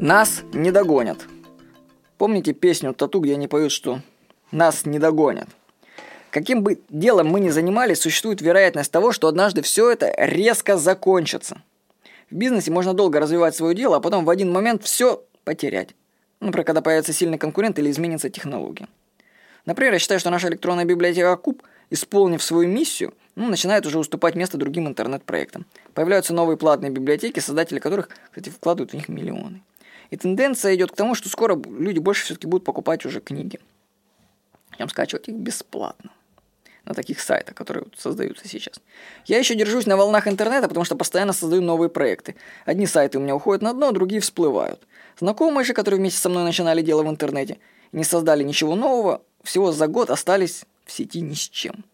Нас не догонят. Помните песню Тату, где они поют, что нас не догонят? Каким бы делом мы ни занимались, существует вероятность того, что однажды все это резко закончится. В бизнесе можно долго развивать свое дело, а потом в один момент все потерять. Например, когда появится сильный конкурент или изменится технология. Например, я считаю, что наша электронная библиотека Куб, исполнив свою миссию, ну, начинает уже уступать место другим интернет-проектам. Появляются новые платные библиотеки, создатели которых, кстати, вкладывают в них миллионы. И тенденция идет к тому, что скоро люди больше все-таки будут покупать уже книги, чем скачивать их бесплатно на таких сайтах, которые создаются сейчас. Я еще держусь на волнах интернета, потому что постоянно создаю новые проекты. Одни сайты у меня уходят на дно, другие всплывают. Знакомые же, которые вместе со мной начинали дело в интернете, не создали ничего нового, всего за год остались в сети ни с чем.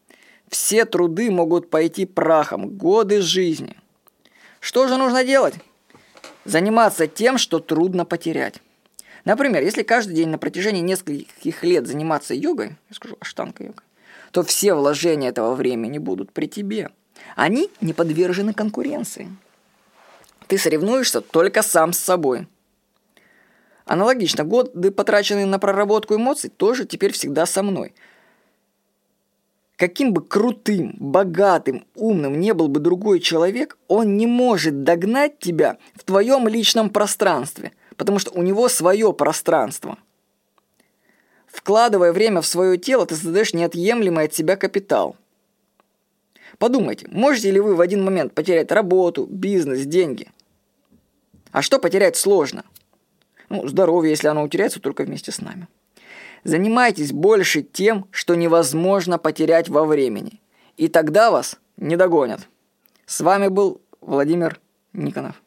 Все труды могут пойти прахом, годы жизни. Что же нужно делать? Заниматься тем, что трудно потерять. Например, если каждый день на протяжении нескольких лет заниматься йогой, я скажу аштанга йога, то все вложения этого времени будут при тебе. Они не подвержены конкуренции. Ты соревнуешься только сам с собой. Аналогично, годы, потраченные на проработку эмоций, тоже теперь всегда со мной. Каким бы крутым, богатым, умным не был бы другой человек, он не может догнать тебя в твоем личном пространстве, потому что у него свое пространство – Вкладывая время в свое тело, ты создаешь неотъемлемый от себя капитал. Подумайте, можете ли вы в один момент потерять работу, бизнес, деньги? А что потерять сложно? Ну, здоровье, если оно утеряется, только вместе с нами. Занимайтесь больше тем, что невозможно потерять во времени. И тогда вас не догонят. С вами был Владимир Никонов.